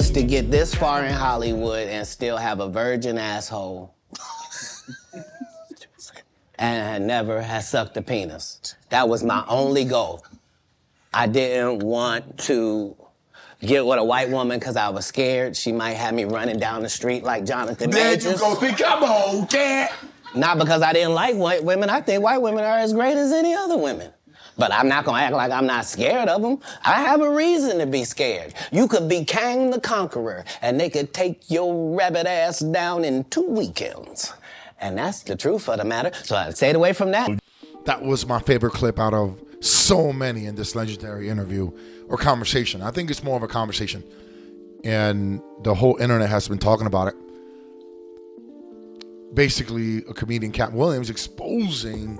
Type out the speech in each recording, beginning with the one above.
was to get this far in Hollywood and still have a virgin asshole. and never had sucked a penis. That was my only goal. I didn't want to get with a white woman because I was scared she might have me running down the street like Jonathan There Majors. you go. Think, come on, Katt. Not because I didn't like white women. I think white women are as great as any other women. But I'm not gonna act like I'm not scared of them. I have a reason to be scared. You could be Kang the Conqueror, and they could take your rabbit ass down in two weekends. And that's the truth of the matter. So I stayed away from that. That was my favorite clip out of so many in this legendary interview or conversation. I think it's more of a conversation. And the whole internet has been talking about it. Basically, a comedian, Katt Williams, exposing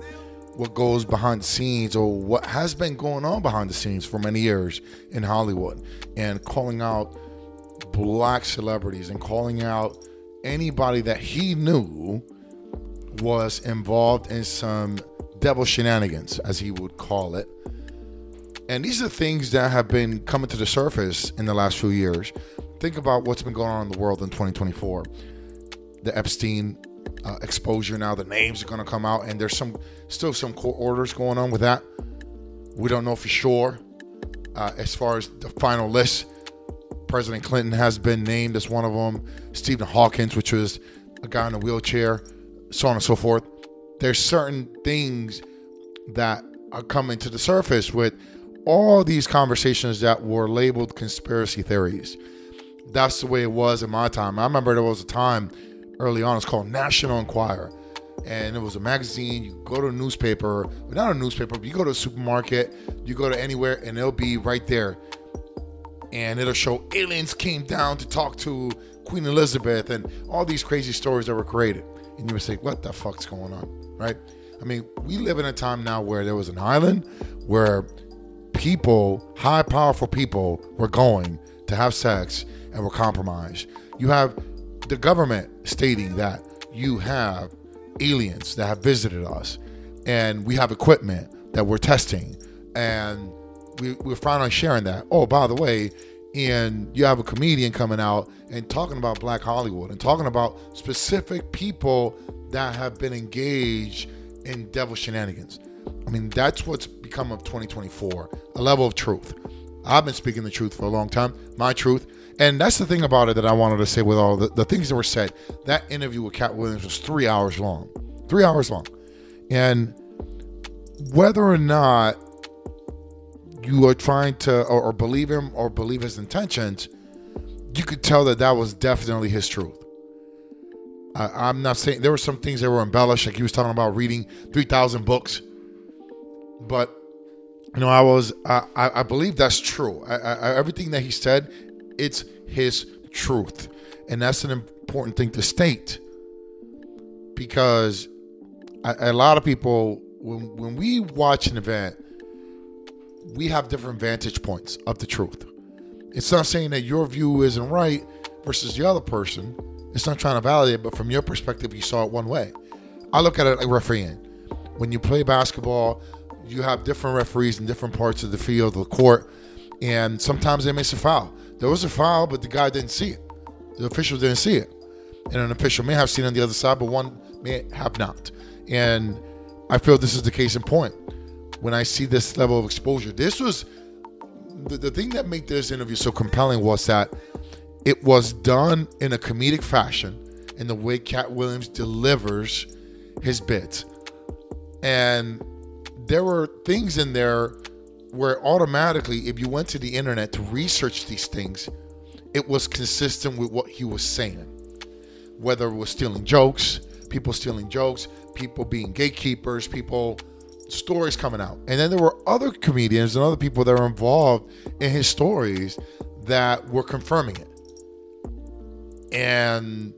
what goes behind the scenes or what has been going on behind the scenes for many years in Hollywood and calling out black celebrities and calling out anybody that he knew was involved in some devil shenanigans, as he would call it. And these are things that have been coming to the surface in the last few years. Think about what's been going on in the world in 2024. The Epstein uh, exposure now, the names are going to come out, and there's some still some court orders going on with that. We don't know for sure. Uh, as far as the final list, President Clinton has been named as one of them. Stephen Hawkins, which was a guy in a wheelchair, so on and so forth. There's certain things that are coming to the surface with all these conversations that were labeled conspiracy theories. That's the way it was in my time. I remember there was a time early on, it's called National Enquirer. And it was a magazine. You go to a newspaper, not a newspaper, but you go to a supermarket, you go to anywhere, and it'll be right there and it'll show aliens came down to talk to Queen Elizabeth and all these crazy stories that were created. And you would say, what the fuck's going on? Right? I mean, we live in a time now where there was an island where people, high powerful people, were going to have sex and were compromised. You have the government stating that you have aliens that have visited us and we have equipment that we're testing and we, we're finally sharing that. Oh, by the way, and you have a comedian coming out and talking about Black Hollywood and talking about specific people that have been engaged in devil shenanigans. I mean, that's what's become of 2024 a level of truth. I've been speaking the truth for a long time, my truth. And that's the thing about it that I wanted to say with all the, the things that were said. That interview with Katt Williams was three hours long. Three hours long. And whether or not you are trying to or, or believe him or believe his intentions, you could tell that that was definitely his truth. I, I'm not saying there were some things that were embellished, like he was talking about reading 3,000 books, but you know, I was I, I, I believe that's true. I, I, everything that he said, it's his truth, and that's an important thing to state because a, a lot of people when when we watch an event we have different vantage points of the truth. It's not saying that your view isn't right versus the other person. It's not trying to validate, but from your perspective, you saw it one way. I look at it like refereeing. When you play basketball, you have different referees in different parts of the field, the court, and sometimes they miss a foul. There was a foul, but the guy didn't see it. The official didn't see it. And an official may have seen on the other side, but one may have not. And I feel this is the case in point when I see this level of exposure. This was the, the thing that made this interview so compelling was that it was done in a comedic fashion in the way Katt Williams delivers his bits. And there were things in there where automatically, if you went to the internet to research these things, it was consistent with what he was saying. Whether it was stealing jokes, people stealing jokes, people being gatekeepers, people stories coming out. And then there were other comedians and other people that were involved in his stories that were confirming it. And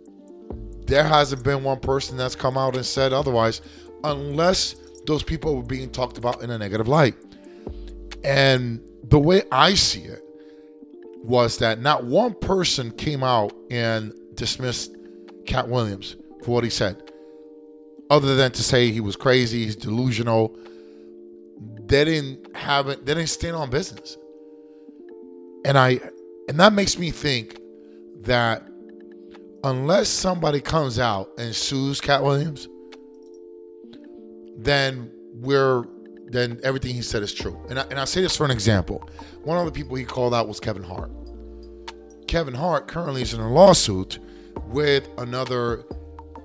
there hasn't been one person that's come out and said otherwise, unless those people were being talked about in a negative light. And the way I see it was that not one person came out and dismissed Katt Williams for what he said, other than to say he was crazy, he's delusional. They didn't have it. They didn't stand on business. And I, And that makes me think that unless somebody comes out and sues Katt Williams, then we're then everything he said is true. And I, and I say this for an example. One of the people he called out was Kevin Hart. Kevin Hart currently is in a lawsuit with another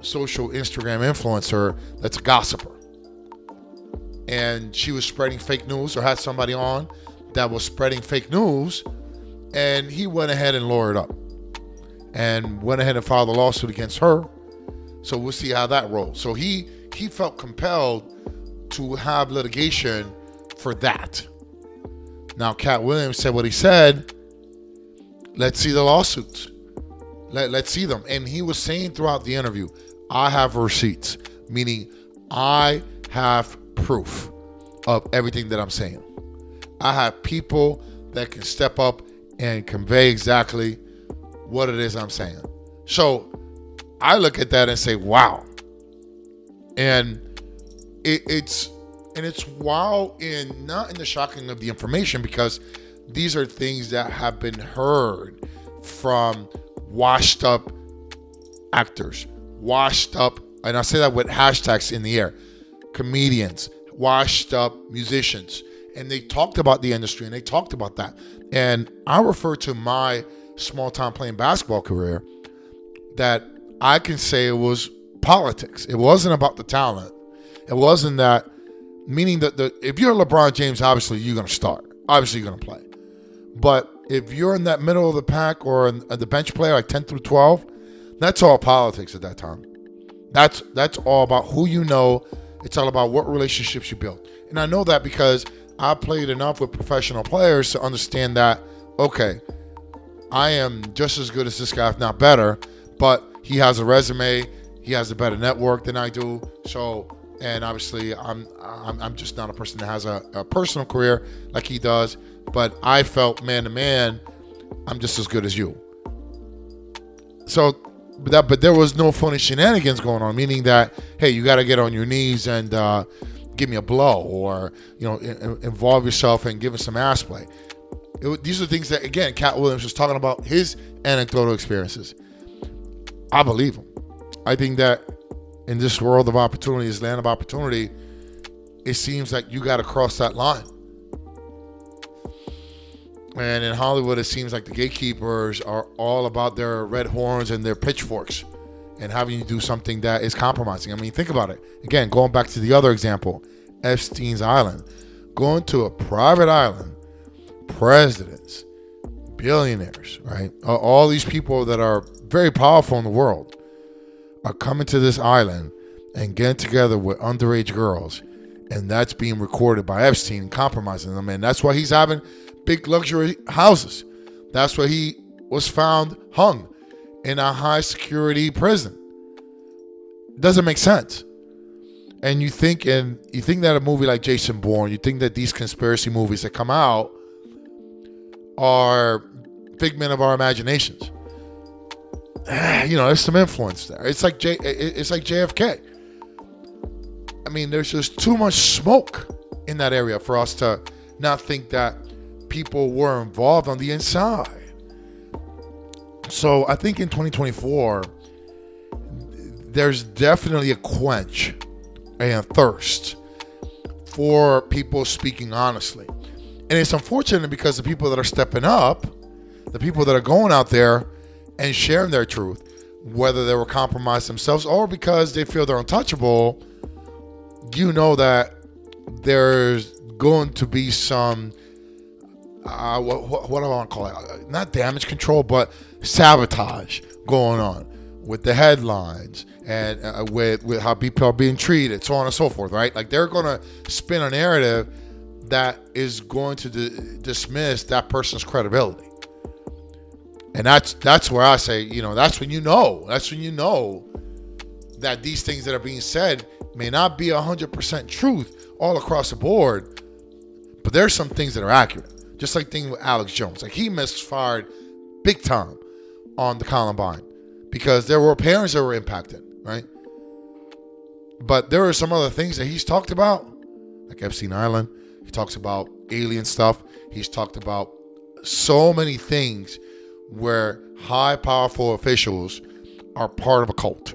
social Instagram influencer that's a gossiper. And she was spreading fake news or had somebody on that was spreading fake news. And he went ahead and lawyered up and went ahead and filed a lawsuit against her. So we'll see how that rolls. So he he felt compelled to have litigation for that. Now, Katt Williams said what he said. Let's see the lawsuits. Let, let's see them. And he was saying throughout the interview, I have receipts, meaning I have proof of everything that I'm saying. I have people that can step up and convey exactly what it is I'm saying. So I look at that and say, wow. And it, it's and it's wow in not in the shocking of the information because these are things that have been heard from washed up actors, washed up, and I say that with hashtags in the air, comedians, washed up musicians. And they talked about the industry and they talked about that. And I refer to my small time playing basketball career that I can say it was politics. It wasn't about the talent. It wasn't that meaning that the if you're LeBron James, obviously you're gonna start. Obviously you're gonna play. But if you're in that middle of the pack or in, uh, the bench player, like 10 through 12, that's all politics at that time. That's that's all about who you know. It's all about what relationships you build. And I know that because I played enough with professional players to understand that, okay, I am just as good as this guy, if not better, but he has a resume, he has a better network than I do. So and obviously I'm I'm, I'm just not a person that has a, a personal career like he does. But I felt man to man, I'm just as good as you. So, but that but there was no funny shenanigans going on, meaning that hey, you got to get on your knees and uh, give me a blow, or you know, in, involve yourself and give us some ass play. It, these are things that again, Katt Williams was talking about his anecdotal experiences. I believe him. I think that in this world of opportunity, this land of opportunity, it seems like you got to cross that line. And in Hollywood, it seems like the gatekeepers are all about their red horns and their pitchforks and having you do something that is compromising. I mean, think about it. Again, going back to the other example, Epstein's Island. Going to a private island, presidents, billionaires, right? Uh, all these people that are very powerful in the world are coming to this island and getting together with underage girls, and that's being recorded by Epstein and compromising them. And that's why he's having big luxury houses. That's why he was found hung in a high security prison. Doesn't make sense. And you think and you think that a movie like Jason Bourne, you think that these conspiracy movies that come out are figment of our imaginations. you know, there's some influence there. It's like J, it's like JFK. I mean, there's just too much smoke in that area for us to not think that people were involved on the inside. So I think in 2024, there's definitely a quench and thirst for people speaking honestly. And it's unfortunate because the people that are stepping up, the people that are going out there and sharing their truth, whether they were compromised themselves or because they feel they're untouchable, you know that there's going to be some uh, what, what, do I want to call it? Uh, not damage control, but sabotage going on with the headlines and uh, with with how people are being treated, so on and so forth. Right? Like they're going to spin a narrative that is going to d- dismiss that person's credibility and that's that's where I say, you know, that's when you know. That's when you know that these things that are being said may not be hundred percent truth all across the board, but there's some things that are accurate. Just like thing with Alex Jones, like he misfired big time on the Columbine because there were parents that were impacted, right? But there are some other things that he's talked about, like Epstein Island. He talks about alien stuff. He's talked about so many things where high, powerful officials are part of a cult.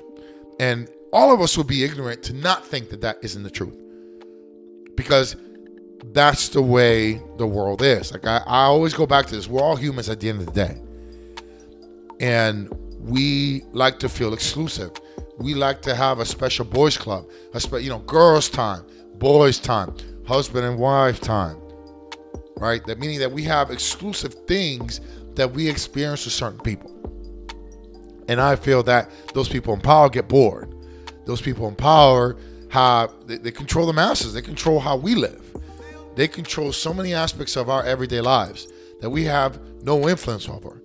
And all of us would be ignorant to not think that that isn't the truth. Because that's the way the world is. Like, I, I always go back to this. We're all humans at the end of the day. And we like to feel exclusive. We like to have a special boys club, a spe- you know, girls time, boys time, husband and wife time. Right? That meaning that we have exclusive things that we experience with certain people. And I feel that those people in power get bored. Those people in power have they, they control the masses. They control how we live. They control so many aspects of our everyday lives that we have no influence over.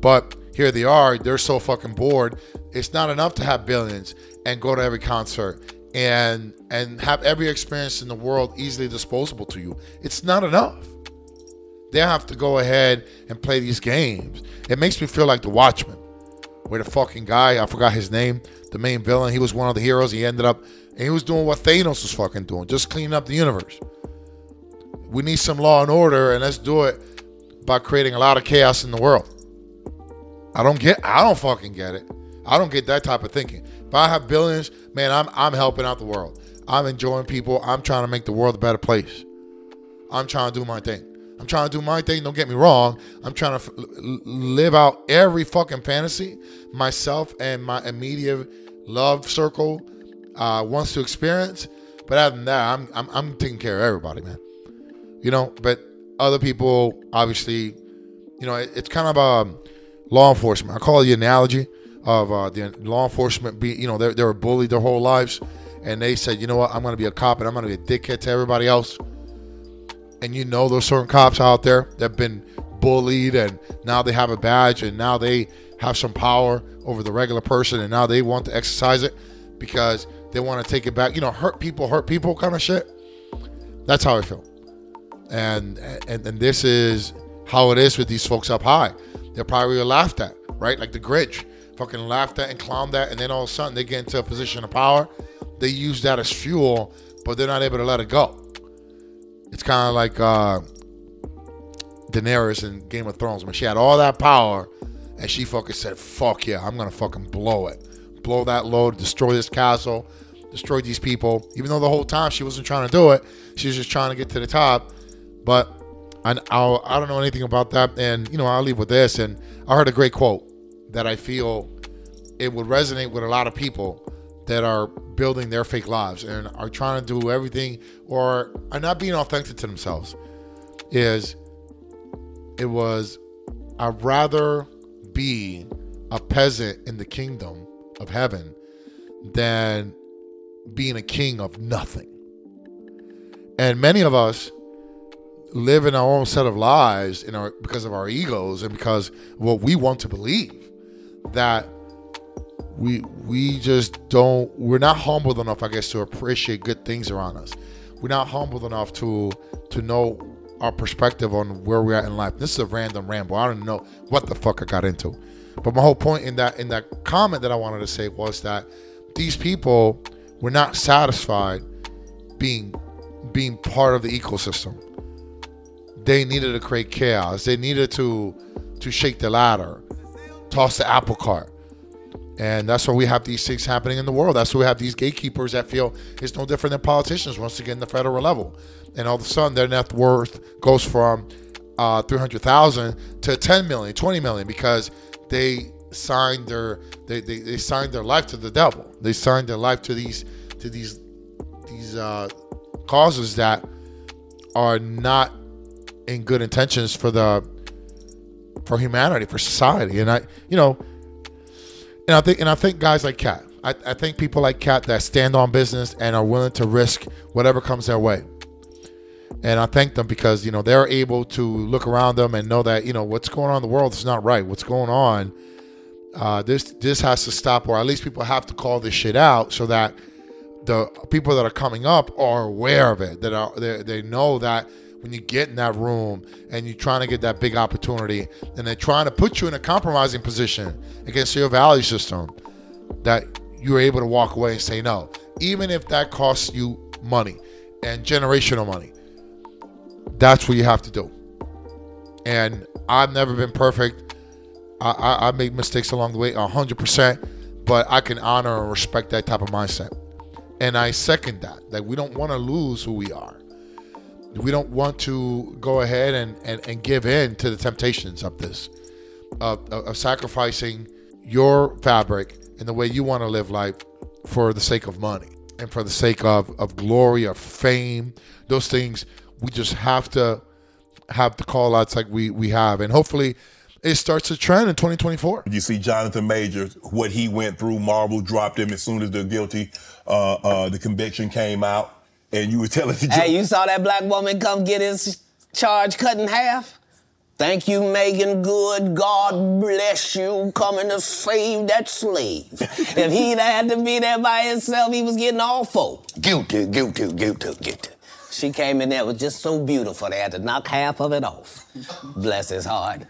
But here they are, they're so fucking bored. It's not enough to have billions and go to every concert and and have every experience in the world easily disposable to you. It's not enough. They have to go ahead and play these games. It makes me feel like the Watchmen, where the fucking guy, I forgot his name, the main villain, he was one of the heroes. He ended up, and he was doing what Thanos was fucking doing, just cleaning up the universe. We need some law and order, and let's do it by creating a lot of chaos in the world. I don't get, I don't fucking get it. I don't get that type of thinking. If I have billions, man, I'm I'm helping out the world. I'm enjoying people. I'm trying to make the world a better place. I'm trying to do my thing. I'm trying to do my thing. Don't get me wrong. I'm trying to f- live out every fucking fantasy myself and my immediate love circle uh, wants to experience. But other than that, I'm, I'm I'm taking care of everybody, man. You know. But other people, obviously, you know, it, it's kind of um, law enforcement. I call it the analogy of uh, the law enforcement. Be you know, they they were bullied their whole lives, and they said, you know what, I'm going to be a cop and I'm going to be a dickhead to everybody else and you know there's certain cops out there that've been bullied and now they have a badge and now they have some power over the regular person and now they want to exercise it because they want to take it back. You know, hurt people, hurt people kind of shit. That's how I feel. And and and this is how it is with these folks up high. They're probably laughed at, right? Like the Grinch, fucking laughed at and clowned at, and then all of a sudden they get into a position of power. They use that as fuel, but they're not able to let it go. It's kind of like uh, Daenerys in Game of Thrones when she had all that power and she fucking said, "Fuck yeah, I'm gonna fucking blow it, blow that load, destroy this castle, destroy these people." Even though the whole time she wasn't trying to do it, she was just trying to get to the top. But I, I'll, I don't know anything about that, and you know I'll leave with this. And I heard a great quote that I feel it would resonate with a lot of people that are building their fake lives and are trying to do everything or are not being authentic to themselves is it was I'd rather be a peasant in the kingdom of heaven than being a king of nothing. And many of us live in our own set of lies in our because of our egos and because what we want to believe that we we just don't we're not humbled enough i guess to appreciate good things around us. We're not humbled enough to to know our perspective on where we're at in life. This is a random ramble. I don't know what the fuck i got into. But my whole point in that in that comment that i wanted to say was that these people were not satisfied being being part of the ecosystem. They needed to create chaos. They needed to to shake the ladder toss the apple cart and that's why we have these things happening in the world. That's why we have these gatekeepers that feel it's no different than politicians once again the federal level. And all of a sudden their net worth goes from uh, 300,000 to 10 million, 20 million because they signed their they, they, they signed their life to the devil. They signed their life to these to these these uh, causes that are not in good intentions for the for humanity, for society. And I you know and I think and I think guys like Katt. I, I think people like Katt that stand on business and are willing to risk whatever comes their way. And I thank them because you know they're able to look around them and know that you know what's going on in the world is not right. What's going on? Uh, this this has to stop, or at least people have to call this shit out so that the people that are coming up are aware of it. That are they, they know that when you get in that room and you're trying to get that big opportunity and they're trying to put you in a compromising position against your value system, that you're able to walk away and say no, even if that costs you money and generational money. That's what you have to do. And I've never been perfect. I, I, I make mistakes along the way, hundred percent. But I can honor and respect that type of mindset, and I second that. That we don't want to lose who we are. We don't want to go ahead and, and, and give in to the temptations of this, of, of, of sacrificing your fabric and the way you want to live life for the sake of money and for the sake of, of glory, of fame, those things. We just have to have the call outs like we, we have. And hopefully it starts a trend in 2024. You see Jonathan Major, what he went through. Marvel dropped him as soon as the guilty, uh, uh, the conviction came out. And you were telling the Hey, you saw that black woman come get his charge cut in half? Thank you, Meagan Good. God bless you coming to save that slave. if he'd had to be there by himself, he was getting awful. Guilty, guilty, guilty, guilty. She came in there, was just so beautiful, they had to knock half of it off. Bless his heart.